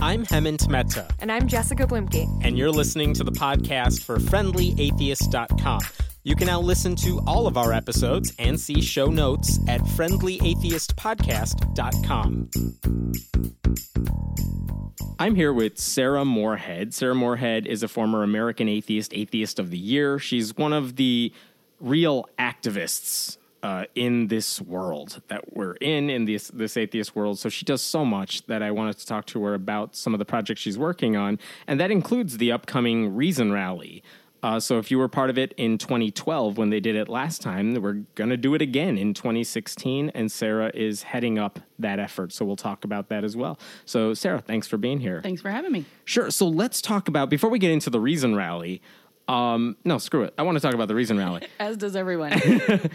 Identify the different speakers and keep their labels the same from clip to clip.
Speaker 1: I'm Hemant Mehta,
Speaker 2: And I'm Jessica Bluemke.
Speaker 1: and you're listening to the podcast for FriendlyAtheist.com. You can now listen to all of our episodes and see show notes at FriendlyAtheistPodcast.com. I'm here with Sarah Morehead. Sarah Morehead is a former American Atheist, Atheist of the Year. She's one of the real activists uh, in this world that we're in, in this this atheist world. So she does so much that I wanted to talk to her about some of the projects she's working on, and that includes the upcoming Reason Rally. Uh, so if you were part of it in 2012 when they did it last time, we're going to do it again in 2016, and Sarah is heading up that effort. So we'll talk about that as well. So Sarah, thanks for being here.
Speaker 3: Thanks for having me.
Speaker 1: Sure. So let's talk about before we get into the Reason Rally. Um, no, screw it. I want to talk about the Reason Rally.
Speaker 3: As does everyone.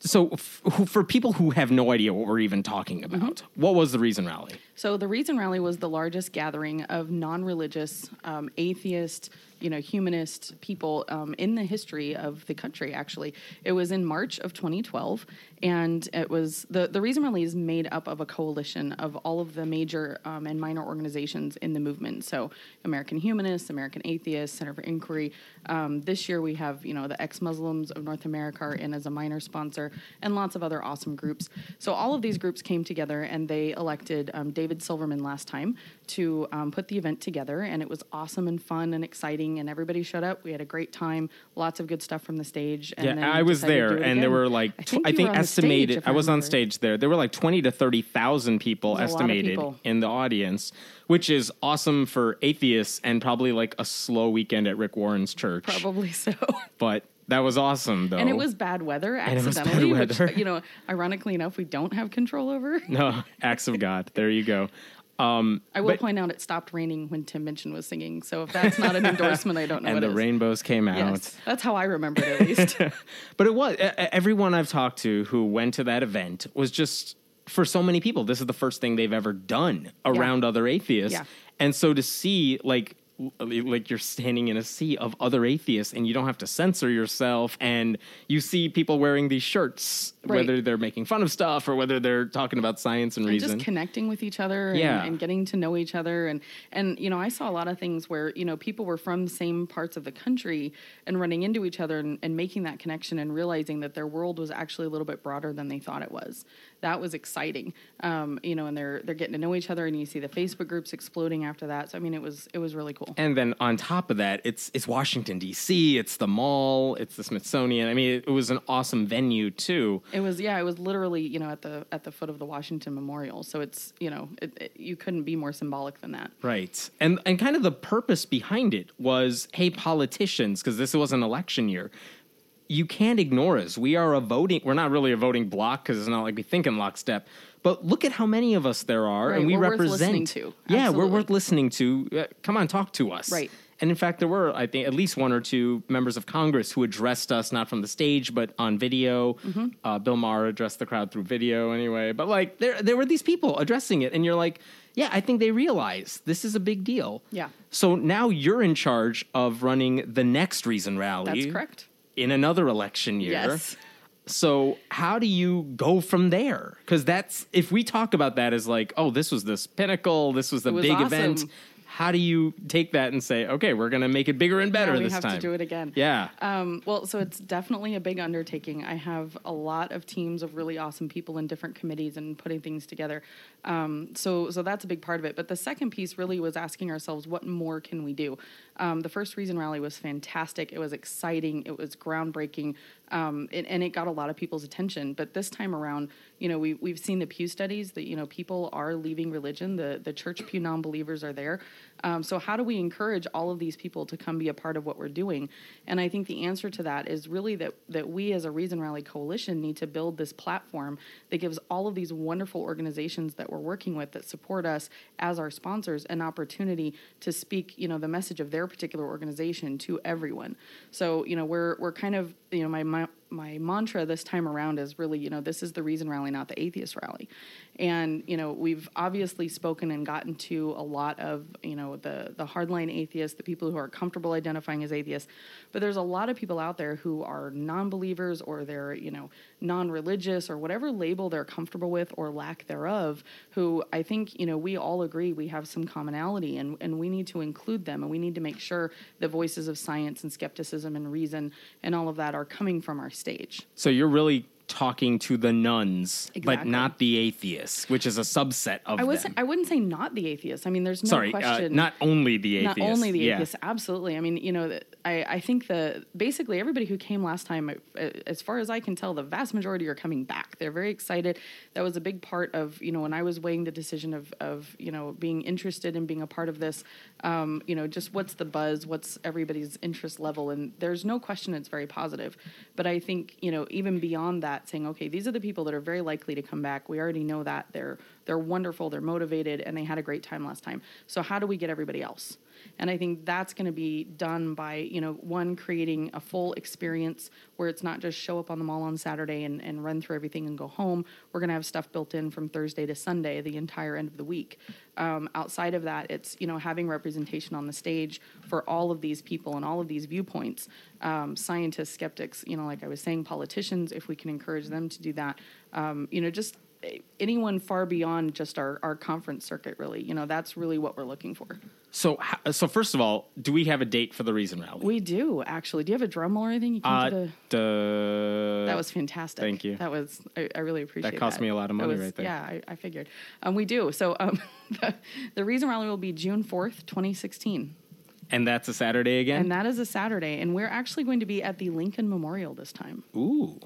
Speaker 1: so f- who- for people who have no idea what we're even talking about, what was the Reason Rally?
Speaker 3: so the Reason Rally was the largest gathering of non-religious, um, atheist, you know, humanist people um, in the history of the country. Actually, it was in March of 2012, and it was the the Reason Rally is made up of a coalition of all of the major um, and minor organizations in the movement. So American Humanists, American Atheists, Center for Inquiry. Um, this year we have you know the ex-Muslims of North America are in as a minor sponsor, and lots of other awesome groups. So all of these groups came together and they elected um, David Silverman last time to um, put the event together, and it was awesome and fun and exciting, and everybody showed up. We had a great time, lots of good stuff from the stage. And
Speaker 1: Yeah, I was there, and there were like
Speaker 3: I think,
Speaker 1: I think
Speaker 3: the stage,
Speaker 1: estimated. I was on stage there. There were like twenty to thirty thousand people
Speaker 3: There's a lot of
Speaker 1: estimated
Speaker 3: people.
Speaker 1: in the audience, which is awesome for atheists and probably like a slow weekend at Rick Warren's church.
Speaker 3: Probably so.
Speaker 1: But that was awesome, though.
Speaker 3: And it was bad weather
Speaker 1: it was bad
Speaker 3: accidentally,
Speaker 1: weather.
Speaker 3: which you know, ironically enough, we don't have control over.
Speaker 1: no acts of God. There you go. Um,
Speaker 3: I will
Speaker 1: But-
Speaker 3: point out it stopped raining when Tim Minchin was singing. So if that's not an endorsement, I don't know
Speaker 1: and
Speaker 3: what
Speaker 1: the
Speaker 3: is.
Speaker 1: rainbows came out.
Speaker 3: Yes, that's how I remember it at least.
Speaker 1: But it was everyone I've talked to who went to that event was just for so many people. This is the first thing they've ever done around other atheists,
Speaker 3: Yeah.
Speaker 1: and so to see like like you're standing in a sea of other atheists and you don't have to censor yourself and you see people wearing these shirts
Speaker 3: Right.
Speaker 1: whether they're making fun of stuff or whether they're talking about science and
Speaker 3: and
Speaker 1: reason
Speaker 3: just connecting with each other and,
Speaker 1: Yeah.
Speaker 3: and getting to know each other and and you know i saw a lot of things where you know people were from the same parts of the country and running into each other and, and making that connection and realizing that their world was actually a little bit broader than they thought it was that was exciting um, you know and they're they're getting to know each other and you see the facebook groups exploding after that so i mean it was it was really cool
Speaker 1: And then on top of that, it's it's Washington D.C., it's the mall, it's the Smithsonian. I mean, it, was an awesome venue too.
Speaker 3: It was yeah, it was literally you know at the at the foot of the Washington Memorial. So it's you know it, it, you couldn't be more symbolic than that.
Speaker 1: Right. And and kind of the purpose behind it was, hey, politicians, because this was an election year. You can't ignore us. We are a voting. We're not really a voting block because it's not like we think in lockstep. But look at how many of us there are,
Speaker 3: Right,
Speaker 1: and we
Speaker 3: we're worth
Speaker 1: represent.
Speaker 3: listening to.
Speaker 1: Yeah, we're worth listening to. Uh, come on, talk to us.
Speaker 3: Right.
Speaker 1: And in fact, there were, I think, at least one or two members of Congress who addressed us not from the stage but on video.
Speaker 3: Mm-hmm.
Speaker 1: Uh, Bill Maher addressed the crowd through video anyway. But like, there there were these people addressing it, and you're like, yeah, I think they realize this is a big deal.
Speaker 3: Yeah.
Speaker 1: So now you're in charge of running the next Reason Rally.
Speaker 3: That's correct.
Speaker 1: In another election year.
Speaker 3: Yes.
Speaker 1: So how do you go from there? Because that's if we talk about that as like, oh, this was this pinnacle, this was the
Speaker 3: was
Speaker 1: big
Speaker 3: awesome.
Speaker 1: event. How do you take that and say, okay, we're going to make it bigger and better
Speaker 3: Now we
Speaker 1: this
Speaker 3: have
Speaker 1: time?
Speaker 3: to do it again.
Speaker 1: Yeah.
Speaker 3: Um, well, so it's definitely a big undertaking. I have a lot of teams of really awesome people in different committees and putting things together. Um, so, so that's a big part of it. But the second piece really was asking ourselves, what more can we do? Um, the first Reason Rally was fantastic. It was exciting. It was groundbreaking, um, and, and it got a lot of people's attention. But this time around, you know, we we've seen the Pew studies that you know people are leaving religion. The the church Pew non-believers are there. Um, so how do we encourage all of these people to come be a part of what we're doing? And I think the answer to that is really that that we as a Reason Rally coalition need to build this platform that gives all of these wonderful organizations that we're working with that support us as our sponsors an opportunity to speak, you know, the message of their particular organization to everyone. So, you know, we're we're kind of, you know, my my my mantra this time around is really, you know, this is the reason rally, not the atheist rally. And you know, we've obviously spoken and gotten to a lot of you know the the hardline atheists, the people who are comfortable identifying as atheists, but there's a lot of people out there who are non-believers or they're you know non-religious or whatever label they're comfortable with or lack thereof. Who I think you know we all agree we have some commonality and and we need to include them and we need to make sure the voices of science and skepticism and reason and all of that are coming from our stage.
Speaker 1: So you're really talking to the nuns, but not the atheists, which is a subset of
Speaker 3: I was
Speaker 1: them.
Speaker 3: I wouldn't say not the atheists. I mean, there's no
Speaker 1: Sorry, uh,
Speaker 3: question.
Speaker 1: not only the atheists.
Speaker 3: Not only the
Speaker 1: yeah.
Speaker 3: atheists, absolutely. I mean, you know, the- I, I think the basically everybody who came last time, uh, as far as I can tell, the vast majority are coming back. They're very excited. That was a big part of you know when I was weighing the decision of of you know being interested in being a part of this. Um, you know, just what's the buzz? What's everybody's interest level? And there's no question it's very positive. But I think you know even beyond that, saying okay, these are the people that are very likely to come back. We already know that they're they're wonderful, they're motivated, and they had a great time last time. So how do we get everybody else? And I think that's going to be done by, you know, one, creating a full experience where it's not just show up on the mall on Saturday and, and run through everything and go home. We're going to have stuff built in from Thursday to Sunday, the entire end of the week. Um, outside of that, it's, you know, having representation on the stage for all of these people and all of these viewpoints. Um, scientists, skeptics, you know, like I was saying, politicians, if we can encourage them to do that. Um, you know, just anyone far beyond just our, our conference circuit, really. You know, that's really what we're looking for.
Speaker 1: So, so first of all, do we have a date for the Reason Rally?
Speaker 3: We do actually. Do you have a drum roll or anything? You can
Speaker 1: uh,
Speaker 3: do the,
Speaker 1: duh.
Speaker 3: that was fantastic.
Speaker 1: thank you.
Speaker 3: That was I, I really appreciate.
Speaker 1: That That cost me a lot of money
Speaker 3: was-
Speaker 1: right there.
Speaker 3: Yeah, I, I figured. Um, we do. So um, the, the reason rally will be June fourth, twenty sixteen,
Speaker 1: and that's a Saturday again.
Speaker 3: and that is a Saturday, and we're actually going to be at the Lincoln Memorial this time.
Speaker 1: Ooh,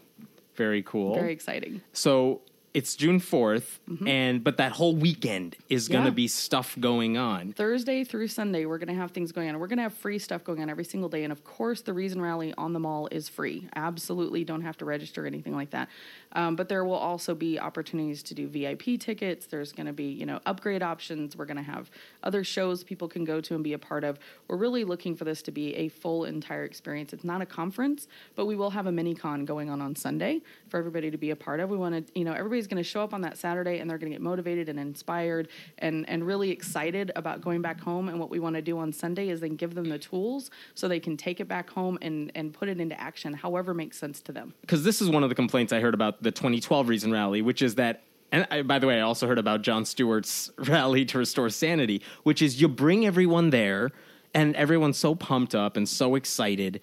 Speaker 1: very cool.
Speaker 3: Very exciting.
Speaker 1: so it's June 4th mm-hmm. and but that whole weekend is going to be stuff going on.
Speaker 3: Thursday through Sunday, we're going to have things going on. We're going to have free stuff going on every single day. And of course, the Reason Rally on the mall is free. Absolutely don't have to register or anything like that. Um, but there will also be opportunities to do VIP tickets. There's going to be, you know, upgrade options. We're going to have other shows people can go to and be a part of. We're really looking for this to be a full entire experience. It's not a conference, but we will have a mini con going on on Sunday for everybody to be a part of. We want to, you know, everybody's going to show up on that Saturday and they're going to get motivated and inspired and and really excited about going back home. And what we want to do on Sunday is then give them the tools so they can take it back home and and put it into action, however makes sense to them.
Speaker 1: because this is one of the complaints I heard about the 2012 Reason Rally, which is that. And I, by the way, I also heard about Jon Stewart's rally to restore sanity, which is you bring everyone there, and everyone's so pumped up and so excited,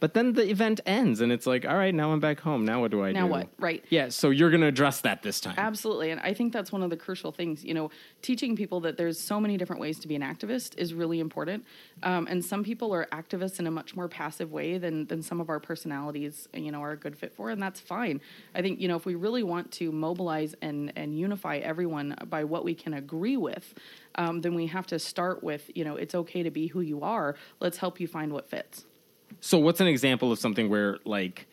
Speaker 1: but then the event ends, and it's like, all right, now I'm back home. Now what do I do?
Speaker 3: Now what? Right.
Speaker 1: Yeah. So you're going to address that this time.
Speaker 3: Absolutely. And I think that's one of the crucial things. You know, teaching people that there's so many different ways to be an activist is really important. Um, and some people are activists in a much more passive way than, than some of our personalities, you know, are a good fit for. And that's fine. I think, you know, if we really want to mobilize and, and unify everyone by what we can agree with, um, then we have to start with, you know, it's okay to be who you are. Let's help you find what fits.
Speaker 1: So, what's an example of something where, like,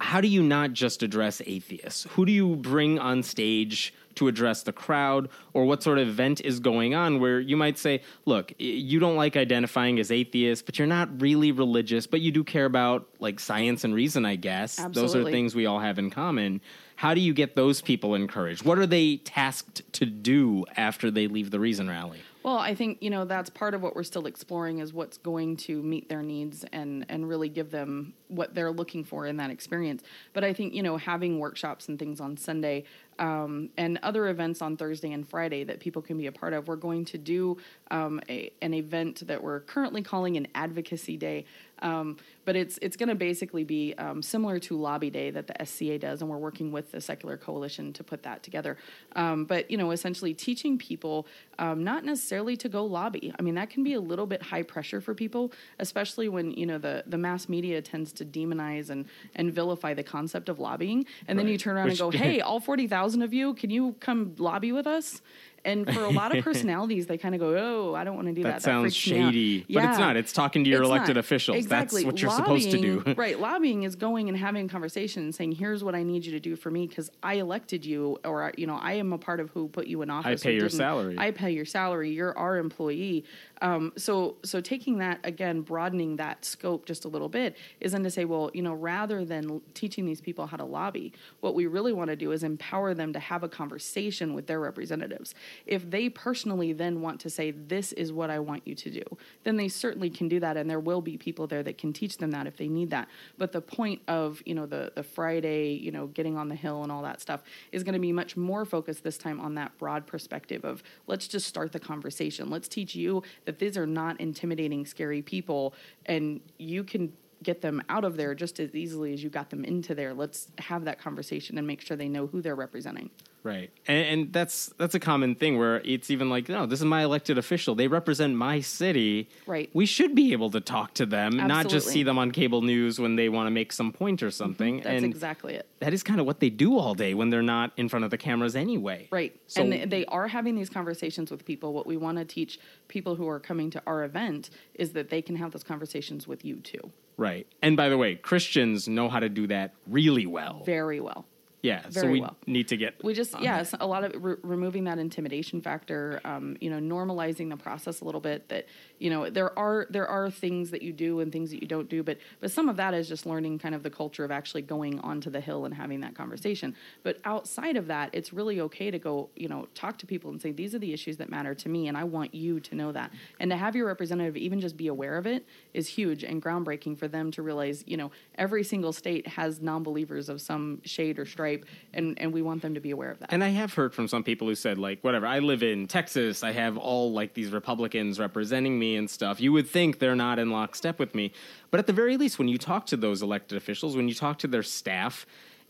Speaker 1: how do you not just address atheists? Who do you bring on stage to address the crowd? Or what sort of event is going on where you might say, look, you don't like identifying as atheist, but you're not really religious, but you do care about, like, science and reason, I guess. Those are things we all have in common. How do you get those people encouraged? What are they tasked to do after they leave the Reason Rally?
Speaker 3: Well, I think you know that's part of what we're still exploring is what's going to meet their needs and and really give them what they're looking for in that experience. But I think you know having workshops and things on Sunday um, and other events on Thursday and Friday that people can be a part of. We're going to do um, a, an event that we're currently calling an advocacy day, um, but it's it's going to basically be um, similar to Lobby Day that the SCA does, and we're working with the Secular Coalition to put that together. Um, but you know, essentially teaching people um, not necessarily to go lobby. I mean, that can be a little bit high pressure for people, especially when you know the the mass media tends to demonize and and vilify the concept of lobbying, and then you turn around
Speaker 1: Which-
Speaker 3: and go, "Hey, all forty thousand of you, can you come lobby with us?" And for a lot of personalities, they kind of go, "Oh, I don't want to do that."
Speaker 1: That sounds
Speaker 3: freaks me
Speaker 1: shady, but it's not. It's talking to your
Speaker 3: It's
Speaker 1: elected
Speaker 3: not.
Speaker 1: officials.
Speaker 3: Exactly.
Speaker 1: That's what you're supposed to do.
Speaker 3: Right. Lobbying is going and having a conversation and saying, "Here's what I need you to do for me because I elected you, or you know, I am a part of who put you in office.
Speaker 1: I
Speaker 3: pay
Speaker 1: your salary.
Speaker 3: I pay your salary. You're our employee." Um, so, so taking that again, broadening that scope just a little bit is then to say, well, you know, rather than teaching these people how to lobby, what we really want to do is empower them to have a conversation with their representatives. If they personally then want to say, "This is what I want you to do," then they certainly can do that, and there will be people there that can teach them that if they need that. But the point of you know the the Friday, you know, getting on the hill and all that stuff is going to be much more focused this time on that broad perspective of let's just start the conversation. Let's teach you that these are not intimidating, scary people, and you can get them out of there just as easily as you got them into there. Let's have that conversation and make sure they know who they're representing.
Speaker 1: Right, and, and that's that's a common thing where it's even like, no, this is my elected official. They represent my city.
Speaker 3: Right.
Speaker 1: We should be able to talk to them, not just see them on cable news when they want to make some point or something. Mm-hmm.
Speaker 3: That's
Speaker 1: and
Speaker 3: exactly it.
Speaker 1: that is kind of what they do all day when they're not in front of the cameras anyway.
Speaker 3: Right.
Speaker 1: So
Speaker 3: and they, they are having these conversations with people. What we want to teach people who are coming to our event is that they can have those conversations with you too.
Speaker 1: right. And by the way, Christians know how to do that really well.
Speaker 3: Very well.
Speaker 1: Yeah. so we
Speaker 3: well.
Speaker 1: need to get
Speaker 3: We just,
Speaker 1: on
Speaker 3: yeah, a lot of re- removing that intimidation factor, um, you know, normalizing the process a little bit that, you know, there are, there are things that you do and things that you don't do, but, but some of that is just learning kind of the culture of actually going onto the hill and having that conversation. But outside of that, it's really okay to go, you know, talk to people and say, these are the issues that matter to me. And I want you to know that. And to have your representative even just be aware of it is huge and groundbreaking for them to realize, you know, every single state has non-believers of some shade or stripe. And, and we want them to be aware of that.
Speaker 1: And I have heard from some people who said, like, whatever, I live in Texas, I have all like these Republicans representing me and stuff. You would think they're not in lockstep with me. But at the very least, when you talk to those elected officials, when you talk to their staff,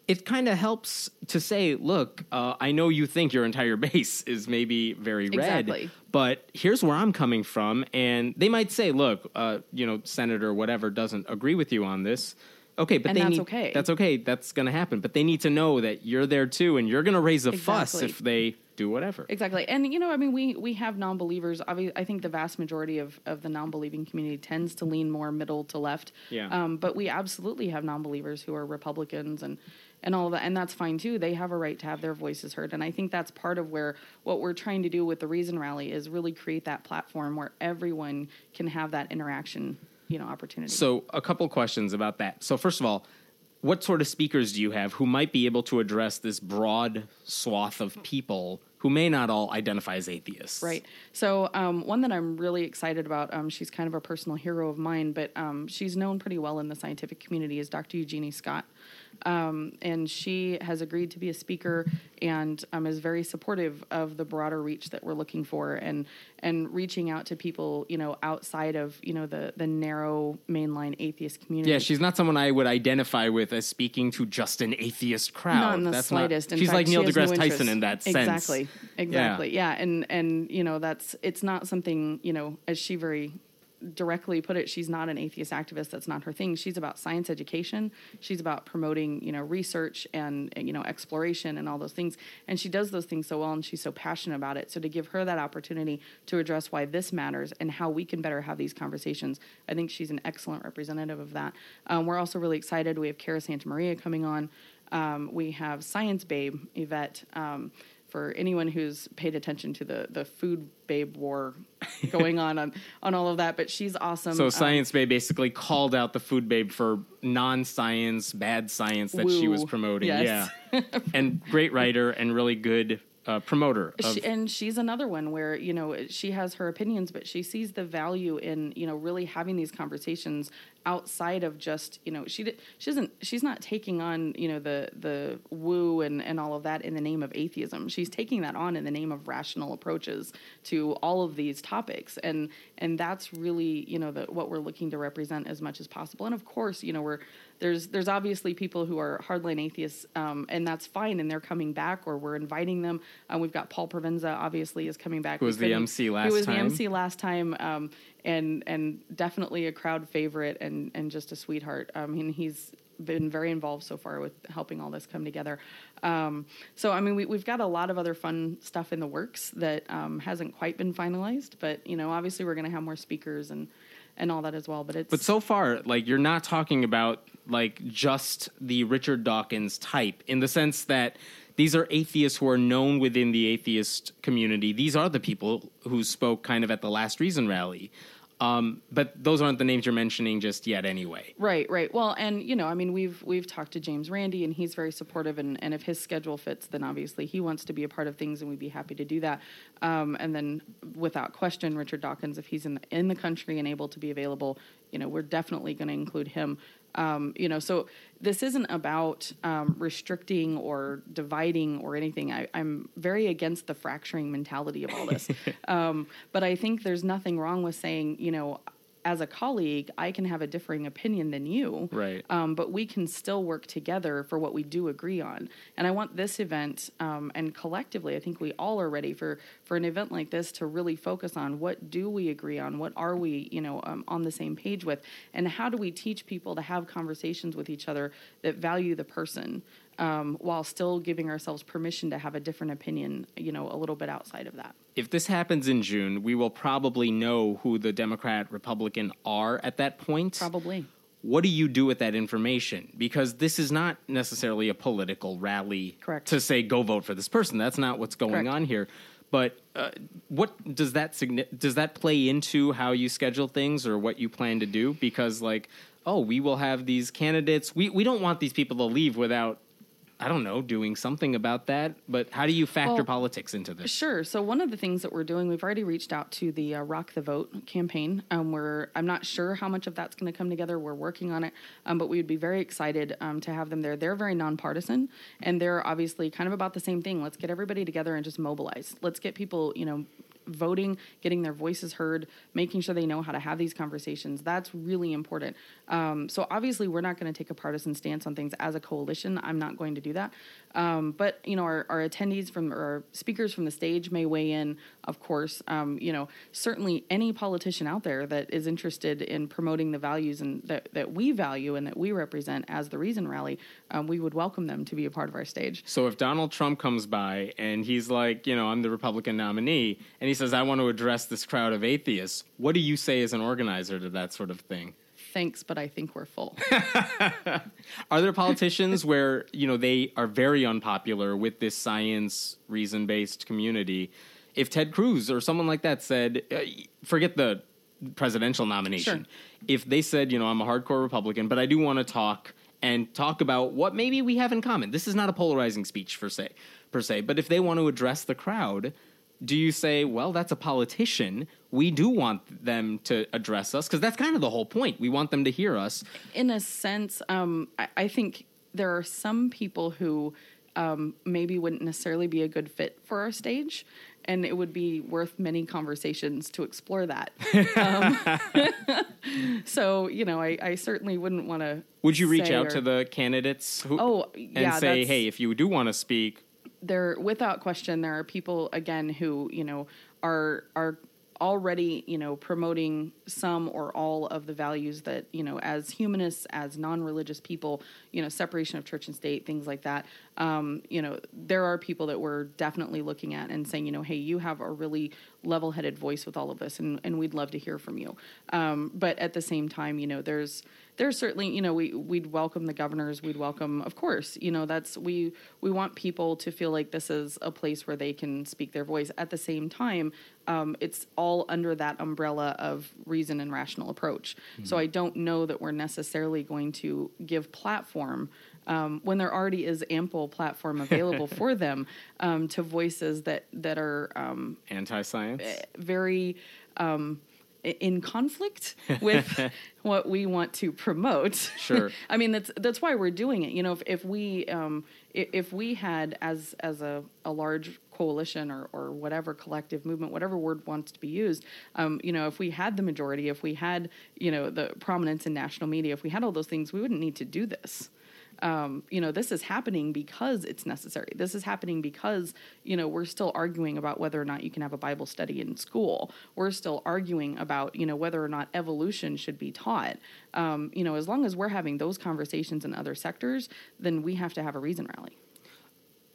Speaker 1: it kind of helps to say, look, uh, I know you think your entire base is maybe very red,
Speaker 3: Exactly.
Speaker 1: but here's where I'm coming from. And they might say, look, uh, you know, Senator, whatever, doesn't agree with you on this. Okay, but
Speaker 3: And
Speaker 1: they
Speaker 3: that's
Speaker 1: need,
Speaker 3: okay.
Speaker 1: That's okay. That's going to happen. But they need to know that you're there too, and you're going to raise a fuss if they do whatever.
Speaker 3: Exactly. And, you know, I mean, we, we have non believers. I think the vast majority of, of the non believing community tends to lean more middle to left.
Speaker 1: Yeah.
Speaker 3: Um, but we absolutely have non believers who are Republicans and, and all of that. And that's fine too. They have a right to have their voices heard. And I think that's part of where what we're trying to do with the Reason Rally is really create that platform where everyone can have that interaction, you know, opportunity.
Speaker 1: So, a couple questions about that. So, first of all, what sort of speakers do you have who might be able to address this broad swath of people who may not all identify as atheists?
Speaker 3: Right. So um, one that I'm really excited about, um, she's kind of a personal hero of mine, but um, she's known pretty well in the scientific community, is Dr. Eugenie Scott. Um, and she has agreed to be a speaker and um, is very supportive of the broader reach that we're looking for and and reaching out to people, you know, outside of you know the the narrow mainline atheist community.
Speaker 1: Yeah, she's not someone I would identify with as speaking to just an atheist crowd.
Speaker 3: Not in the
Speaker 1: That's
Speaker 3: slightest. In
Speaker 1: she's
Speaker 3: fact,
Speaker 1: like Neil
Speaker 3: has no
Speaker 1: deGrasse Tyson in that sense.
Speaker 3: Exactly. Exactly. Yeah. And and you know that's it's not something you know as she very directly put it she's not an atheist activist that's not her thing. She's about science education. She's about promoting you know research and you know exploration and all those things. And she does those things so well and she's so passionate about it. So to give her that opportunity to address why this matters and how we can better have these conversations i think she's an excellent representative of that. Um, we're also really excited. We have Cara Santa Maria coming on. Um, we have Science Babe Yvette. Um, for anyone who's paid attention to the the food babe war going on on on all of that, but she's awesome.
Speaker 1: So
Speaker 3: Um,
Speaker 1: Science Babe basically called out the food babe for non-science, bad science that she was promoting.
Speaker 3: Yes.
Speaker 1: Yeah, and great writer and really good uh, promoter. Of,
Speaker 3: she, and she's another one where you know she has her opinions, but she sees the value in you know really having these conversations outside of just you know she she doesn't she's not taking on you know the the woo and and all of that in the name of atheism. She's taking that on in the name of rational approaches to all of these topics, and and that's really you know the, what we're looking to represent as much as possible. And of course, you know we're there's there's obviously people who are hardline atheists, um, and that's fine, and they're coming back, or we're inviting them. Um, we've got Paul Provenza, obviously, is coming back.
Speaker 1: Who was the MC last
Speaker 3: Who was
Speaker 1: time.
Speaker 3: the MC last time, um, and and definitely a crowd favorite, and and just a sweetheart. I mean, he's been very involved so far with helping all this come together. Um, so, I mean, we, we've got a lot of other fun stuff in the works that um, hasn't quite been finalized, but you know, obviously, we're going to have more speakers and and all that as well. But it's
Speaker 1: But so far, like you're not talking about like just the Richard Dawkins type in the sense that these are atheists who are known within the atheist community. These are the people who spoke kind of at the Last Reason rally. Um, but those aren't the names you're mentioning just yet, anyway.
Speaker 3: Right, right. Well, and you know, I mean, we've we've talked to James Randi, and he's very supportive. And, and if his schedule fits, then obviously he wants to be a part of things, and we'd be happy to do that. Um, and then, without question, Richard Dawkins, if he's in the, in the country and able to be available, you know, we're definitely going to include him. Um, you know, so this isn't about um, restricting or dividing or anything. I, am very against the fracturing mentality of all this. um, but I think there's nothing wrong with saying, you know, as a colleague, I can have a differing opinion than you.
Speaker 1: Right.
Speaker 3: Um, but we can still work together for what we do agree on. And I want this event, um, and collectively, I think we all are ready for for an event like this to really focus on what do we agree on, what are we, you know, um, on the same page with, and how do we teach people to have conversations with each other that value the person. Um, while still giving ourselves permission to have a different opinion, you know, a little bit outside of that
Speaker 1: if this happens in June, we will probably know who the Democrat Republican are at that point.
Speaker 3: Probably.
Speaker 1: What do you do with that information? Because this is not necessarily a political rally
Speaker 3: Correct.
Speaker 1: to say go vote for this person. That's not what's going
Speaker 3: Correct.
Speaker 1: on here. But uh, what does that does that play into how you schedule things or what you plan to do? Because like, oh, we will have these candidates. We we don't want these people to leave without I don't know, doing something about that. But how do you factor well, politics into this?
Speaker 3: Sure. So one of the things that we're doing, we've already reached out to the uh, Rock the Vote campaign. Um, we're I'm not sure how much of that's going to come together. We're working on it, um, but we would be very excited um, to have them there. They're very nonpartisan, and they're obviously kind of about the same thing. Let's get everybody together and just mobilize. Let's get people, you know, voting, getting their voices heard, making sure they know how to have these conversations. That's really important. Um, so obviously, we're not going to take a partisan stance on things as a coalition. I'm not going to do that. Um, but you know, our, our, attendees from our speakers from the stage may weigh in. Of course, um, you know, certainly any politician out there that is interested in promoting the values and that, that we value and that we represent as the Reason Rally, um, we would welcome them to be a part of our stage.
Speaker 1: So if Donald Trump comes by and he's like, you know, I'm the Republican nominee, and he says, I want to address this crowd of atheists, what do you say as an organizer to that sort of thing?
Speaker 3: Thanks, but I think we're full.
Speaker 1: are there politicians where you know they are very unpopular with this science reason based community? If Ted Cruz or someone like that said, uh, forget the presidential nomination,
Speaker 3: sure.
Speaker 1: if they said, you know, I'm a hardcore Republican, but I do want to talk and talk about what maybe we have in common. This is not a polarizing speech per se, per se, but if they want to address the crowd, do you say, well, that's a politician. We do want them to address us because that's kind of the whole point. We want them to hear us.
Speaker 3: In a sense, um, I, I, think there are some people who um, maybe wouldn't necessarily be a good fit for our stage. And it would be worth many conversations to explore that. um, so, you know, I, I certainly wouldn't want to.
Speaker 1: Would you reach out or, to the candidates who,
Speaker 3: oh,
Speaker 1: and yeah, say, hey, if you do want to speak,
Speaker 3: there without question there are people again who you know are are already you know promoting some or all of the values that you know as humanists as non-religious people you know separation of church and state things like that um, you know there are people that we're definitely looking at and saying you know hey you have a really level-headed voice with all of this and, and we'd love to hear from you. Um, but at the same time you know there's there's certainly you know we we'd welcome the governors we'd welcome of course you know that's we we want people to feel like this is a place where they can speak their voice. At the same time um, it's all under that umbrella of reason and rational approach. Mm-hmm. so i don't know that we're necessarily going to give platform um, when there already is ample platform available for them um, to voices that that are um,
Speaker 1: anti-science?
Speaker 3: very um, in conflict with what we want to promote.
Speaker 1: Sure.
Speaker 3: I mean that's that's why we're doing it. You know, if, if we um, if we had as as a, a large coalition or, or whatever collective movement, whatever word wants to be used, um, you know, if we had the majority, if we had you know the prominence in national media, if we had all those things, we wouldn't need to do this. Um, you know, this is happening because it's necessary. This is happening because, you know, we're still arguing about whether or not you can have a Bible study in school. We're still arguing about, you know, whether or not evolution should be taught. Um, you know, as long as we're having those conversations in other sectors, then we have to have a reason rally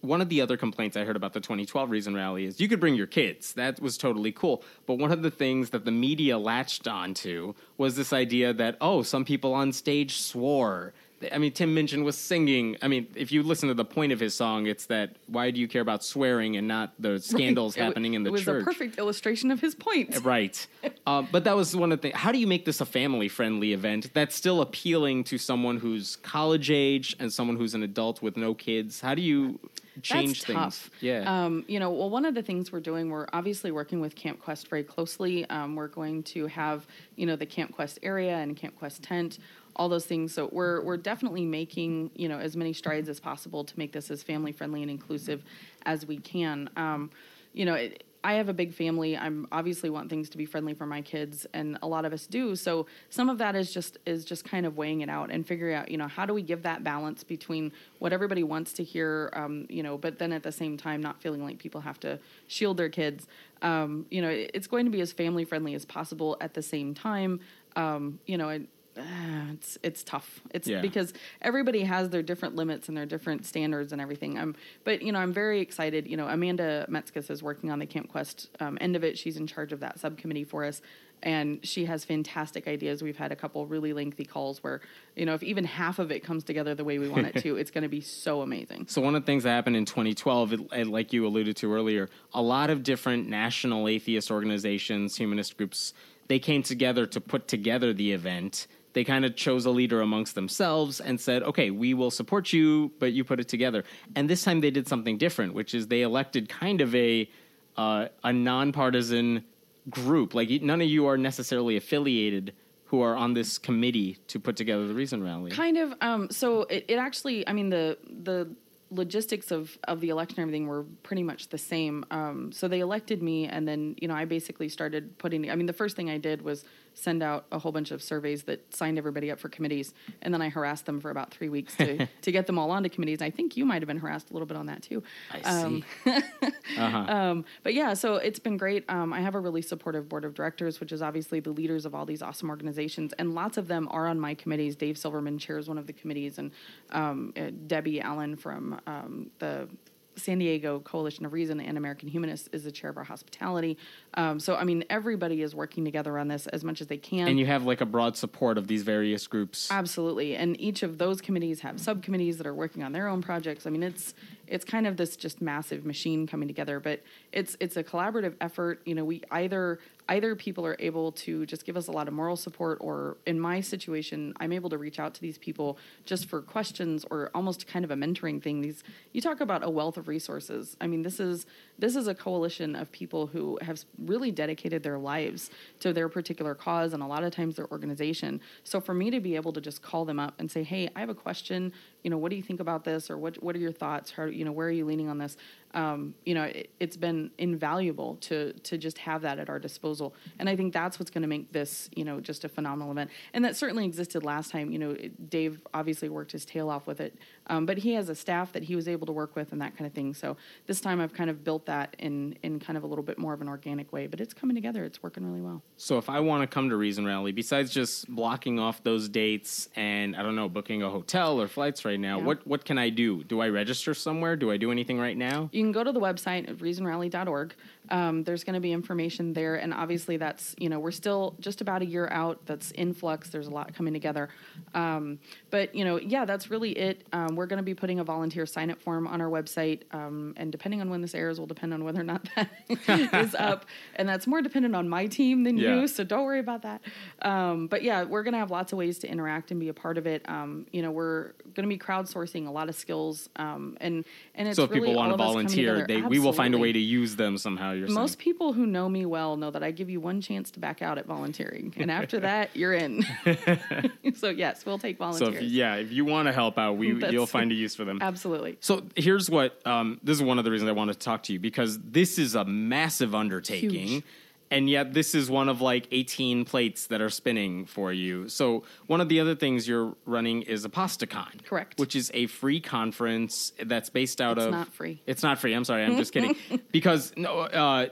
Speaker 1: one of the other complaints I heard about the 2012 Reason Rally is you could bring your kids. That was totally cool. But one of the things that the media latched onto was this idea that, oh, some people on stage swore. I mean, Tim Minchin was singing. I mean, if you listen to the point of his song, it's that why do you care about swearing and not the scandals right. happening in the
Speaker 3: church?
Speaker 1: It was
Speaker 3: a perfect illustration of his point.
Speaker 1: Right. uh, but that was one of the things. How do you make this a family friendly event that's still appealing to someone who's college age and someone who's an adult with no kids? How do you change
Speaker 3: That's
Speaker 1: things.
Speaker 3: Tough.
Speaker 1: Yeah.
Speaker 3: Um, you know, well, one of the things we're doing, we're obviously working with Camp Quest very closely. Um, we're going to have, you know, the Camp Quest area and Camp Quest tent, all those things. So we're we're definitely making, you know, as many strides as possible to make this as family friendly and inclusive as we can. Um, you know, it, I have a big family. I'm obviously want things to be friendly for my kids, and a lot of us do. So some of that is just is just kind of weighing it out and figuring out, you know, how do we give that balance between what everybody wants to hear, um, you know, but then at the same time not feeling like people have to shield their kids. Um, you know, it's going to be as family friendly as possible at the same time. Um, you know, it's it's tough. It's yeah. because everybody has their different limits and their different standards and everything. Um, but you know, I'm very excited. You know, Amanda Metskas is working on the Camp Quest um, end of it. She's in charge of that subcommittee for us, and she has fantastic ideas. We've had a couple really lengthy calls where you know if even half of it comes together the way we want it to, it's going to be so amazing.
Speaker 1: So one of the things that happened in 2012, it, like you alluded to earlier, a lot of different national atheist organizations, humanist groups, they came together to put together the event they kind of chose a leader amongst themselves and said, okay, we will support you, but you put it together. And this time they did something different, which is they elected kind of a uh, a nonpartisan group. Like none of you are necessarily affiliated who are on this committee to put together the Reason Rally.
Speaker 3: Kind of. Um, so it, it actually, I mean, the the logistics of, of the election and everything were pretty much the same. Um, so they elected me, and then you know I basically started putting. I mean, the first thing I did was send out a whole bunch of surveys that signed everybody up for committees, and then I harassed them for about three weeks to, to get them all onto committees. I think you might have been harassed a little bit on that too.
Speaker 1: I um,
Speaker 3: see. uh-huh. um, but yeah, so it's been great. Um, I have a really supportive board of directors, which is obviously the leaders of all these awesome organizations, and lots of them are on my committees. Dave Silverman chairs one of the committees, and um, uh, Debbie Allen from um, the San Diego Coalition of Reason and American Humanists is the chair of our hospitality. Um, so, I mean, everybody is working together on this as much as they can.
Speaker 1: And you have like a broad support of these various groups.
Speaker 3: Absolutely. And each of those committees have subcommittees that are working on their own projects. I mean, it's it's kind of this just massive machine coming together, but it's it's a collaborative effort. You know, we either either people are able to just give us a lot of moral support or in my situation i'm able to reach out to these people just for questions or almost kind of a mentoring thing. These you talk about a wealth of resources. I mean this is this is a coalition of people who have really dedicated their lives to their particular cause and a lot of times their organization. So for me to be able to just call them up and say hey i have a question you know what do you think about this or what what are your thoughts? How you know where are you leaning on this um, you know, it, has been invaluable to to just have that at our disposal. And I think that's what's going to make this, you know, just a phenomenal event. And that certainly existed last time. You know, Dave obviously worked his tail off with it, um, but he has a staff that he was able to work with and that kind of thing. So this time I've kind of built that in in kind of a little bit more of an organic way. But it's coming together. It's working really well.
Speaker 1: So if I want to come to Reason Rally, besides just blocking off those dates and I don't know booking a hotel or flights right now, yeah. what what can I do? Do I register somewhere? Do I do anything right now?
Speaker 3: You can go to the website at reasonrally.org. Um, there's going to be information there, and obviously that's you know we're still just about a year out. That's in flux. There's a lot coming together, um, but you know yeah, that's really it. Um, we're going to be putting a volunteer sign up form on our website, um, and depending on when this airs, will depend on whether or not that is up, and that's more dependent on my team than yeah. you. So don't worry about that. Um, but yeah, we're going to have lots of ways to interact and be a part of it. Um, you know, we're going to be crowdsourcing a lot of skills, and and it's
Speaker 1: so if
Speaker 3: really
Speaker 1: people want to volunteer, they, we will find a way to use them somehow you're
Speaker 3: Most people who know me well know that I give you one chance to back out at volunteering, and after that, you're in. so yes, we'll take volunteers.
Speaker 1: So if, yeah, if you want to help out, we you'll find a use for them.
Speaker 3: Absolutely.
Speaker 1: So here's what um, this is one of the reasons I wanted to talk to you because this is a massive undertaking.
Speaker 3: Huge.
Speaker 1: And yet this is one of like 18 plates that are spinning for you. So one of the other things you're running is ApostaCon.
Speaker 3: Correct.
Speaker 1: Which is a free conference that's based out
Speaker 3: It's
Speaker 1: of It's
Speaker 3: not free.
Speaker 1: It's not free. I'm sorry. I'm just kidding. Because no uh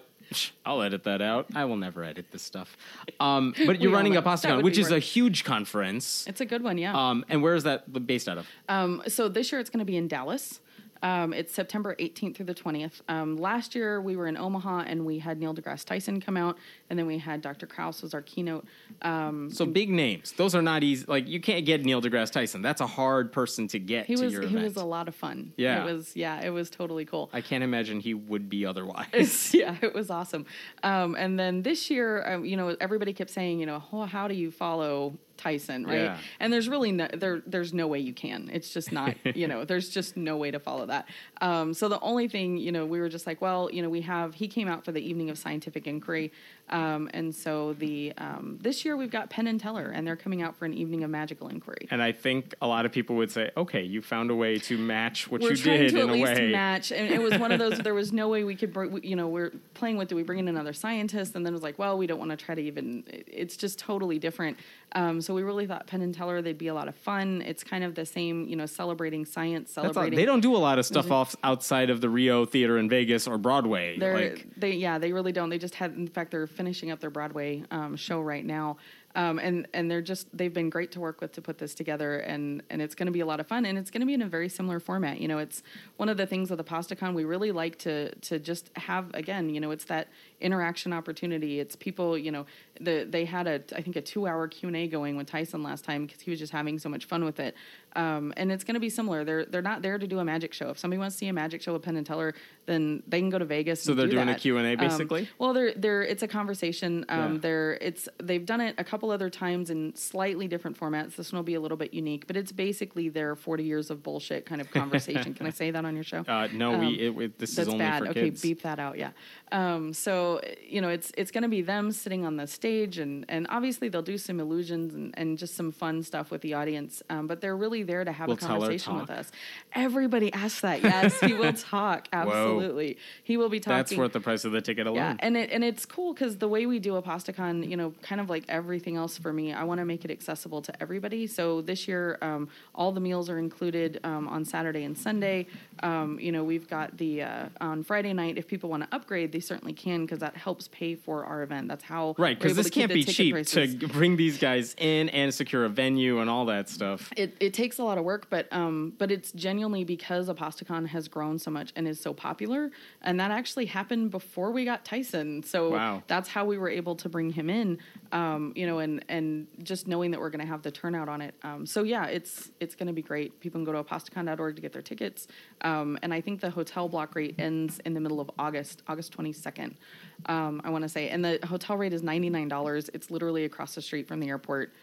Speaker 1: I'll edit that out. I will never edit this stuff. Um, but you're running ApostaCon, which is a huge conference.
Speaker 3: It's a good one, yeah.
Speaker 1: Um, and where is that based out of?
Speaker 3: Um, so this year it's going to be in Dallas. Um, it's September 18th through the 20th. Um, last year we were in Omaha and we had Neil deGrasse Tyson come out, and then we had Dr. Krauss was our keynote. Um,
Speaker 1: So big names. Those are not easy. Like you can't get Neil deGrasse Tyson. That's a hard person to get
Speaker 3: he
Speaker 1: to
Speaker 3: was he
Speaker 1: event.
Speaker 3: was a lot of fun.
Speaker 1: Yeah.
Speaker 3: it was yeah, it was totally cool.
Speaker 1: I can't imagine he would be otherwise.
Speaker 3: Yeah, it was awesome. Um, and then this year, um, you know, everybody kept saying, you know, oh, how do you follow Tyson, right?
Speaker 1: Yeah.
Speaker 3: And there's really no, there, there's no way you can. It's just not, you know, there's just no way to follow that. Um, so the only thing, you know, we were just like, well, you know, we have he came out for the evening of scientific inquiry, um, and so the um, this year we've got Penn and Teller, and they're coming out for an evening of magical inquiry.
Speaker 1: And I think a lot of people would say, "Okay, you found a way to match what
Speaker 3: we're
Speaker 1: you
Speaker 3: trying
Speaker 1: did
Speaker 3: to
Speaker 1: in
Speaker 3: at
Speaker 1: a
Speaker 3: least
Speaker 1: way."
Speaker 3: match and it was one of those there was no way we could br- you know we're playing with do we bring in another scientist and then it was like well we don't want to try to even it's just totally different um, so we really thought penn and teller they'd be a lot of fun. It's kind of the same you know celebrating science
Speaker 1: That's all,
Speaker 3: celebrating
Speaker 1: they don't do a lot of stuff off outside of the Rio Theater in Vegas or Broadway.
Speaker 3: they're
Speaker 1: like,
Speaker 3: they yeah they really don't. They just had in fact they're finishing up their broadway um, show right now. Um, and and they're just they've been great to work with to put this together and and it's going to be a lot of fun and it's going to be in a very similar format. You know it's one of the things of the PastaCon we really like to to just have again you know it's that interaction opportunity it's people you know the they had a I think a two hour Q and A going with Tyson last time because he was just having so much fun with it um, and it's going to be similar they're they're not there to do a magic show if somebody wants to see a magic show with Penn and Teller then they can go to Vegas
Speaker 1: So
Speaker 3: and
Speaker 1: they're
Speaker 3: do
Speaker 1: doing a
Speaker 3: that.
Speaker 1: Q&A
Speaker 3: Um,
Speaker 1: basically?
Speaker 3: well, they're they're it's a conversation. Um,
Speaker 1: Yeah.
Speaker 3: They're it's they've done it a couple other times in slightly different formats. This one will be a little bit unique, but it's basically their forty years of bullshit kind of conversation. Can I say that on your show?
Speaker 1: uh, no, we it, it- this is
Speaker 3: That's
Speaker 1: only
Speaker 3: bad.
Speaker 1: for
Speaker 3: okay,
Speaker 1: kids.
Speaker 3: beep that out. Yeah. Um, so you know, it's it's going to be them sitting on the stage, and and obviously they'll do some illusions and, and just some fun stuff with the audience. Um, but they're really there to have
Speaker 1: Will
Speaker 3: a conversation with us. Everybody asks that. Yes, he will talk. Absolutely, he will be talking.
Speaker 1: That's worth the price of the ticket alone.
Speaker 3: Yeah, and it and it's cool because the way we do ApostaCon, you know, kind of like everything else for me, I want to make it accessible to everybody. So this year, um, all the meals are included um, on Saturday and Sunday. Um, you know, we've got the uh, on Friday night. If people want to upgrade, they certainly can because that helps pay for our event. That's how
Speaker 1: Right, because this can't be cheap
Speaker 3: prices.
Speaker 1: to bring these guys in and secure a venue and all that stuff.
Speaker 3: it, it takes a lot of work, but um, but it's genuinely because ApostaCon has grown so much and is so popular, and that actually happened before we got Tyson. So
Speaker 1: Wow.
Speaker 3: that's how we were able to bring him in, um, you know, and and just knowing that we're going to have the turnout on it. Um, so yeah, it's it's going to be great. People can go to apostacon.org to get their tickets, um, and I think the hotel block rate ends in the middle of August, August twenty second. Um, I want to say, and the hotel rate is ninety nine dollars. It's literally across the street from the airport.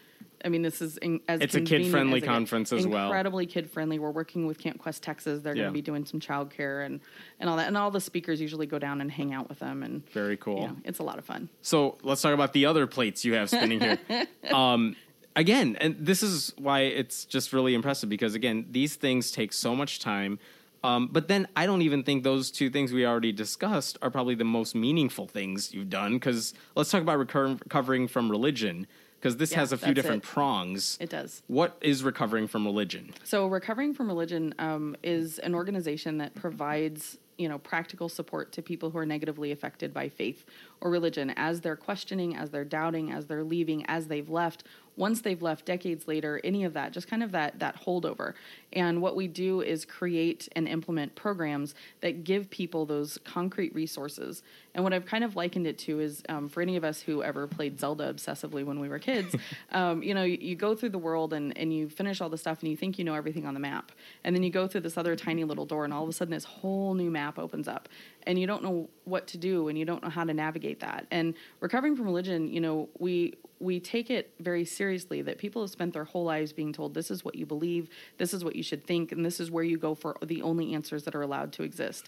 Speaker 3: I mean, this is in, as
Speaker 1: It's a
Speaker 3: it gets.
Speaker 1: conference as well.
Speaker 3: Incredibly kid friendly. We're working with Camp Quest Texas. They're
Speaker 1: Yeah.
Speaker 3: going to be doing some childcare and and all that. And all the speakers usually go down and hang out with them. And
Speaker 1: Very cool.
Speaker 3: you know, it's a lot of fun.
Speaker 1: So let's talk about the other plates you have spinning here. um, again, and this is why it's just really impressive because again, these things take so much time. Um, but then I don't even think those two things we already discussed are probably the most meaningful things you've done. Because let's talk about recur- recovering from religion because this
Speaker 3: Yeah,
Speaker 1: has a few different
Speaker 3: it.
Speaker 1: prongs.
Speaker 3: It does.
Speaker 1: What is recovering from religion?
Speaker 3: So, Recovering from Religion um, is an organization that provides you know practical support to people who are negatively affected by faith or religion as they're questioning, as they're doubting, as they're leaving, as they've left. Once they've left, decades later, any of that, just kind of that that holdover. And what we do is create and implement programs that give people those concrete resources. And what I've kind of likened it to is um, for any of us who ever played Zelda obsessively when we were kids, um, you know, you, you go through the world and, and you finish all the stuff and you think you know everything on the map. And then you go through this other tiny little door and all of a sudden this whole new map opens up and you don't know what to do and you don't know how to navigate that. And recovering from religion, you know, we we take it very seriously that people have spent their whole lives being told this is what you believe, this is what you should think, and this is where you go for the only answers that are allowed to exist.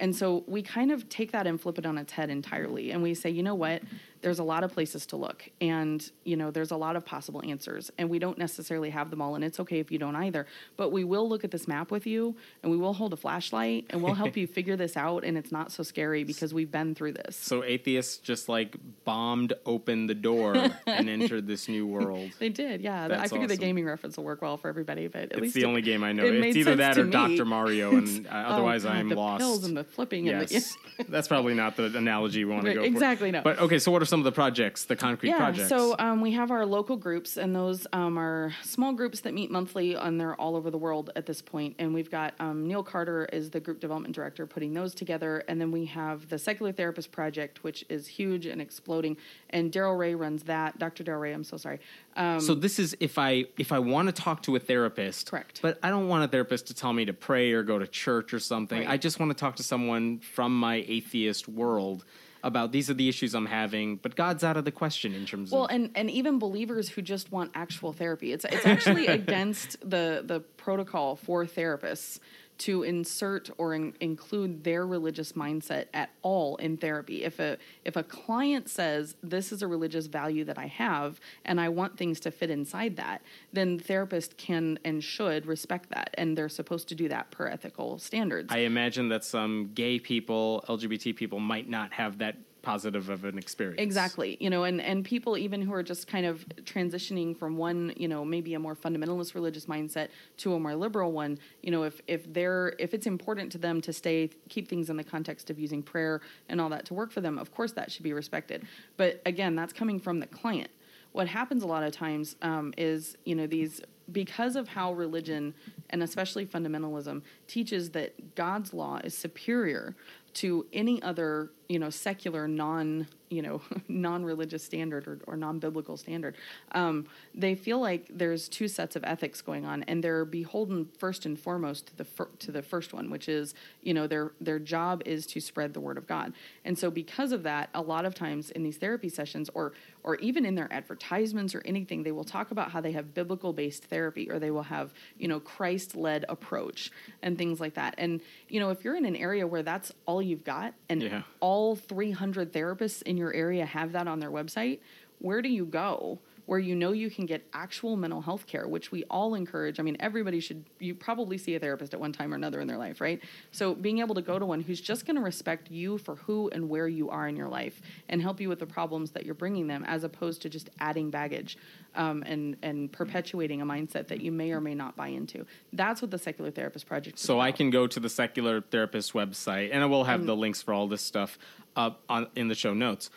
Speaker 3: And so we kind of take that and flip it on its head entirely. And we say, you know what? There's a lot of places to look, and you know, there's a lot of possible answers, and we don't necessarily have them all, and it's okay if you don't either. But we will look at this map with you, and we will hold a flashlight, and we'll help you figure this out, and it's not so scary because we've been through this.
Speaker 1: So atheists just like bombed open the door and entered this new world.
Speaker 3: They did, yeah. I
Speaker 1: That's
Speaker 3: figure the gaming reference will work well for everybody, but at
Speaker 1: It's
Speaker 3: least
Speaker 1: the
Speaker 3: it-
Speaker 1: only game I know.
Speaker 3: it
Speaker 1: It's either that or
Speaker 3: me.
Speaker 1: Dr. Mario, and uh,
Speaker 3: Oh,
Speaker 1: otherwise
Speaker 3: God,
Speaker 1: I'm
Speaker 3: the
Speaker 1: lost.
Speaker 3: pills and the flipping and the,
Speaker 1: Yes, that's probably not the analogy we want to go for.
Speaker 3: exactly, no.
Speaker 1: But okay, so what are some of the projects, the concrete
Speaker 3: yeah,
Speaker 1: projects?
Speaker 3: so um, we have our local groups, and those um, are small groups that meet monthly, and they're all over the world at this point. And we've got um, Neil Carter is the group development director, putting those together, and then we have the Secular Therapist Project, which is huge and exploding. And Darrel Ray runs that. Dr. Darrel Ray, I'm so sorry. Um,
Speaker 1: so this is if I if I want to talk to a therapist,
Speaker 3: Correct.
Speaker 1: But I don't want a therapist to tell me to pray or go to church or something.
Speaker 3: Right.
Speaker 1: I just want to talk to someone from my atheist world about these are the issues I'm having, but God's out of the question in terms
Speaker 3: Well,
Speaker 1: of
Speaker 3: and, and even believers who just want actual therapy. It's it's actually against the the protocol for therapists to insert or in, include their religious mindset at all in therapy. If a if a client says this is a religious value that I have and I want things to fit inside that, then the therapist can and should respect that and they're supposed to do that per ethical standards.
Speaker 1: I imagine that some gay people, LGBT people might not have that positive of an experience.
Speaker 3: Exactly. You know, and, and people even who are just kind of transitioning from one, you know, maybe a more fundamentalist religious mindset to a more liberal one, you know, if if they're if it's important to them to stay keep things in the context of using prayer and all that to work for them, of course that should be respected. But again, that's coming from the client. What happens a lot of times um, is, you know, these because of how religion and especially fundamentalism teaches that God's law is superior to any other you know secular non you know non-religious standard or, or non-biblical standard um, they feel like there's two sets of ethics going on and they're beholden first and foremost to the fir- to the first one which is you know their their job is to spread the word of god and so because of that a lot of times in these therapy sessions or or even in their advertisements or anything they will talk about how they have biblical based therapy or they will have you know christ led approach and things like that and you know if you're in an area where that's all you've got and
Speaker 1: Yeah.
Speaker 3: all 300 therapists in your area have that on their website where do you go where you know you can get actual mental health care which we all encourage? I mean everybody should you probably see a therapist at one time or another in their life right? So being able to go to one who's just going to respect you for who and where you are in your life and help you with the problems that you're bringing them as opposed to just adding baggage um, and and perpetuating a mindset that you may or may not buy into. That's what the secular therapist project is
Speaker 1: So I can go to the secular therapist website, and I will have the links for all this stuff up on in the show notes.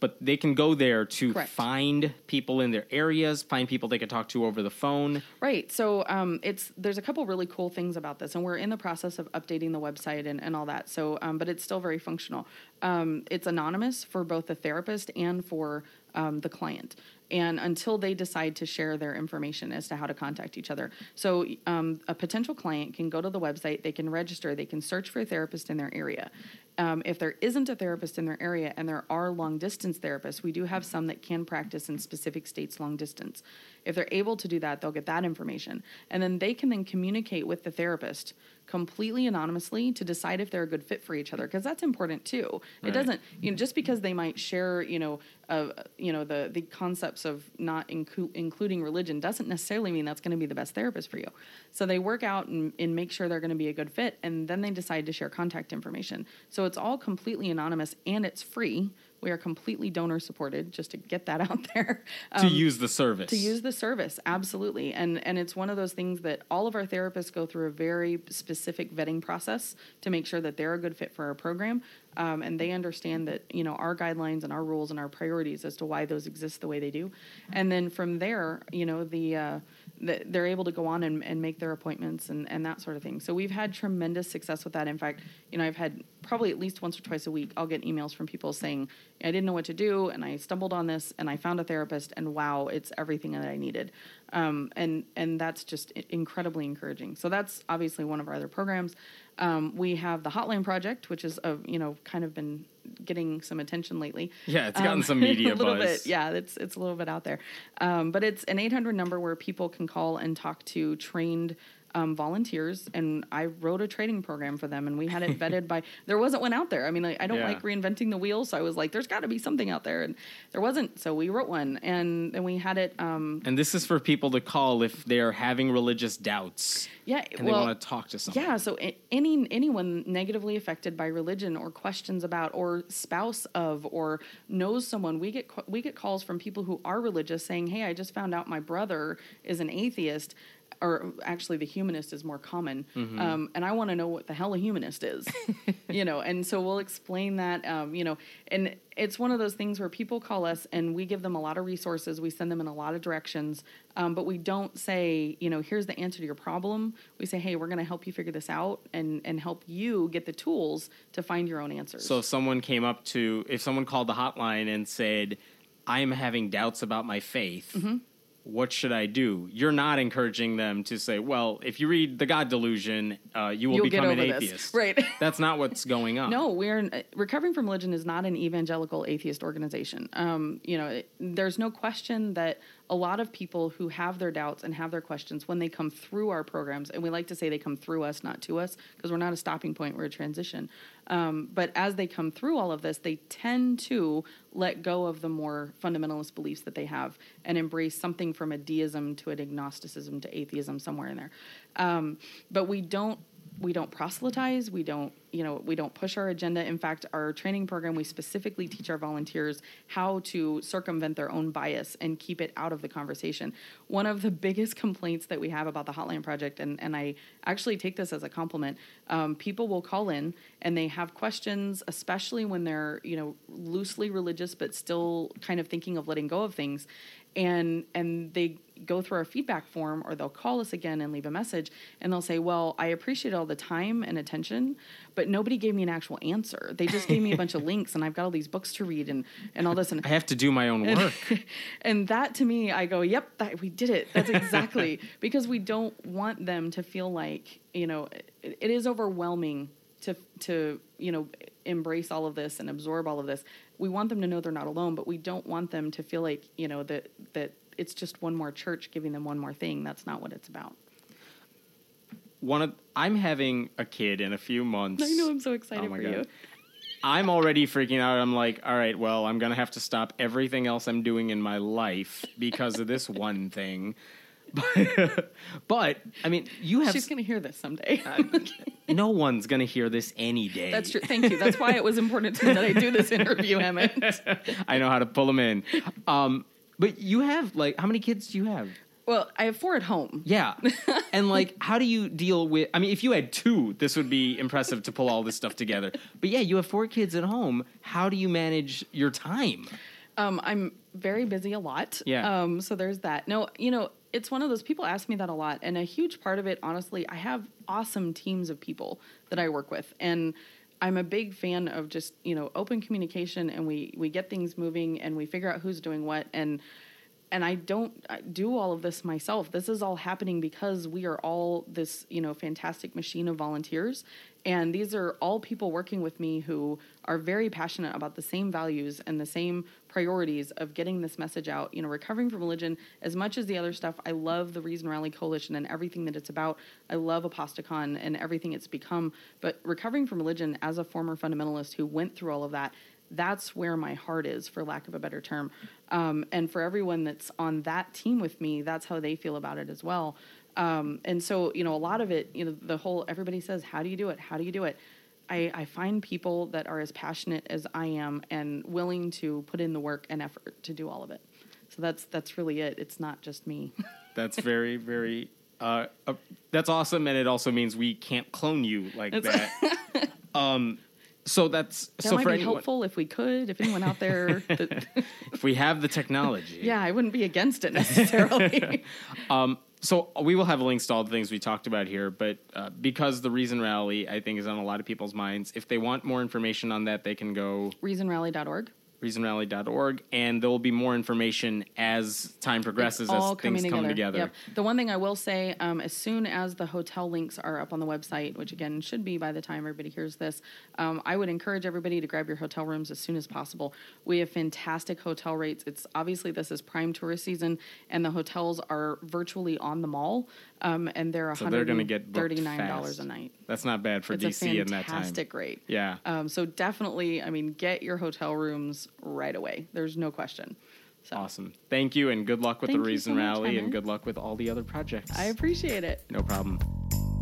Speaker 1: But they can go there to
Speaker 3: Correct.
Speaker 1: find people in their areas, find people they can talk to over the phone.
Speaker 3: Right. So um, it's there's a couple really cool things about this, and we're in the process of updating the website and, and all that. So, um, but it's still very functional. Um, it's anonymous for both the therapist and for um, the client, and until they decide to share their information as to how to contact each other. So, um, a potential client can go to the website, they can register, they can search for a therapist in their area. Um, if there isn't a therapist in their area and there are long distance therapists, we do have some that can practice in specific states long distance. If they're able to do that, they'll get that information. And then they can then communicate with the therapist completely anonymously to decide if they're a good fit for each other because that's important too. It doesn't, you know, just because they might share, you know, uh, you know, the the concepts of not inclu- including religion doesn't necessarily mean that's going to be the best therapist for you. So they work out and, and make sure they're going to be a good fit, and then they decide to share contact information. So it's all completely anonymous and it's free. We are completely donor supported, just to get that out there.
Speaker 1: to
Speaker 3: Um,
Speaker 1: use the service.
Speaker 3: to use the service absolutely and and it's one of those things that all of our therapists go through a very specific vetting process to make sure that they're a good fit for our program um, and they understand that you know our guidelines and our rules and our priorities as to why those exist the way they do. And then from there you know the, uh, the they're able to go on and, and make their appointments and, and that sort of thing. So we've had tremendous success with that. In fact you know i've had probably at least once or twice a week i'll get emails from people saying i didn't know what to do and i stumbled on this and i found a therapist and wow it's everything that i needed. Um, and and that's just incredibly encouraging. So that's obviously one of our other programs um, we have the hotline project which is a you know kind of been getting some attention lately.
Speaker 1: Yeah, it's gotten
Speaker 3: Um,
Speaker 1: some media
Speaker 3: a little
Speaker 1: buzz.
Speaker 3: bit yeah it's it's a little bit out there. Um, but it's an 800 number where people can call and talk to trained um, volunteers, and I wrote a training program for them, and we had it vetted by. There wasn't one out there. I mean, like, I don't
Speaker 1: Yeah.
Speaker 3: like reinventing the wheel, so I was like, "There's got to be something out there," and there wasn't. So we wrote one, and then we had it. Um,
Speaker 1: And this is for people to call if they're having religious doubts
Speaker 3: yeah,
Speaker 1: and
Speaker 3: well,
Speaker 1: they want to talk to someone.
Speaker 3: Yeah, so any anyone negatively affected by religion or questions about or spouse of or knows someone, we get we get calls from people who are religious saying, "Hey, I just found out my brother is an atheist." Or actually, the humanist is more common, um, and I want to know what the hell a humanist is, you know. And so we'll explain that, um, you know. And it's one of those things where people call us, and we give them a lot of resources. We send them in a lot of directions, um, but we don't say, you know, here's the answer to your problem. We say, hey, we're going to help you figure this out and and help you get the tools to find your own answers.
Speaker 1: So if someone came up to, if someone called the hotline and said, I'm having doubts about my faith,
Speaker 3: Mm-hmm.
Speaker 1: What should I do? You're not encouraging them to say, well, if you read The God Delusion, uh, you will
Speaker 3: You'll
Speaker 1: become an
Speaker 3: over this."
Speaker 1: atheist.
Speaker 3: Right.
Speaker 1: That's not what's going on.
Speaker 3: No, we're uh, recovering from religion is not an evangelical atheist organization. Um, you know, it, there's no question that a lot of people who have their doubts and have their questions when they come through our programs, and we like to say they come through us, not to us, because we're not a stopping point, we're a transition. Um, but as they come through all of this, they tend to let go of the more fundamentalist beliefs that they have and embrace something from a deism to an agnosticism to atheism somewhere in there. Um, but we don't we don't proselytize we don't you know we don't push our agenda. In fact our training program we specifically teach our volunteers how to circumvent their own bias and keep it out of the conversation. One of the biggest complaints that we have about the hotline project and, and i actually take this as a compliment um, people will call in and they have questions especially when they're you know loosely religious but still kind of thinking of letting go of things and and they go through our feedback form or they'll call us again and leave a message and they'll say well i appreciate all the time and attention but nobody gave me an actual answer. They just gave me a bunch of links and i've got all these books to read and and all this and
Speaker 1: I have to do my own work.
Speaker 3: and that to me i go yep that, we did it. That's exactly because we don't want them to feel like you know it, it is overwhelming to to you know embrace all of this and absorb all of this we want them to know they're not alone but we don't want them to feel like you know that that it's just one more church giving them one more thing that's not what it's about
Speaker 1: One of I'm having a kid in a few months.
Speaker 3: i know i'm so excited
Speaker 1: Oh my
Speaker 3: for
Speaker 1: God.
Speaker 3: you
Speaker 1: I'm already freaking out. I'm like, all right, well, I'm gonna have to stop everything else I'm doing in my life because of this one thing. But, but I mean, you have
Speaker 3: she's gonna hear this someday
Speaker 1: no one's gonna hear this any day.
Speaker 3: that's true thank you that's why it was important to me that i do this interview emmett
Speaker 1: I know how to pull them in. Um, but you have like, how many kids do you have?
Speaker 3: well i have four at home
Speaker 1: Yeah, and like, how do you deal with? I mean, if you had two, this would be impressive to pull all this stuff together. But yeah, you have four kids at home. How do you manage your time?
Speaker 3: Um, I'm very busy a lot.
Speaker 1: Yeah.
Speaker 3: Um, so there's that. No, you know, it's one of those people ask me that a lot, and a huge part of it, honestly, I have awesome teams of people that I work with, and I'm a big fan of just you know open communication, and we we get things moving, and we figure out who's doing what, and and I don't do all of this myself. This is all happening because we are all this, you know, fantastic machine of volunteers. And these are all people working with me who are very passionate about the same values and the same priorities of getting this message out. You know, recovering from religion, as much as the other stuff, I love the Reason Rally Coalition and everything that it's about. I love ApostaCon and everything it's become. But recovering from religion, as a former fundamentalist who went through all of that, that's where my heart is, for lack of a better term. Um, and for everyone that's on that team with me, that's how they feel about it as well. Um, and so, you know, a lot of it, you know, the whole everybody says, How do you do it? How do you do it? I, I find people that are as passionate as I am and willing to put in the work and effort to do all of it. So that's that's really it. It's not just me.
Speaker 1: That's very, very. Uh, uh, that's awesome, and it also means we can't clone you like
Speaker 3: That's-
Speaker 1: that. um, so that's
Speaker 3: That
Speaker 1: so
Speaker 3: might
Speaker 1: for
Speaker 3: be
Speaker 1: anyone,
Speaker 3: helpful if we could. If anyone out there, that,
Speaker 1: if we have the technology,
Speaker 3: yeah, I wouldn't be against it necessarily.
Speaker 1: Um, so we will have links to all the things we talked about here, but uh, because the Reason Rally, I think, is on a lot of people's minds. If they want more information on that, they can go
Speaker 3: Reasonrally.org.
Speaker 1: reasonrally.org, and there will be more information as time progresses, as things
Speaker 3: coming
Speaker 1: come together.
Speaker 3: Yep. The one thing I will say, um, as soon as the hotel links are up on the website, which again should be by the time everybody hears this, um, I would encourage everybody to grab your hotel rooms as soon as possible. We have fantastic hotel rates. It's obviously this is prime tourist season, and the hotels are virtually on the mall, um, and they're
Speaker 1: So they're going to get
Speaker 3: thirty-nine dollars a night.
Speaker 1: That's not bad for
Speaker 3: It's
Speaker 1: DC in that time.
Speaker 3: That's a fantastic rate.
Speaker 1: Yeah.
Speaker 3: Um, so definitely, I mean, get your hotel rooms right away. There's no question. So
Speaker 1: Awesome. Thank you, and good luck with
Speaker 3: Thank
Speaker 1: the Reason
Speaker 3: so much,
Speaker 1: Rally, and good luck with all the other projects.
Speaker 3: I appreciate it.
Speaker 1: No problem.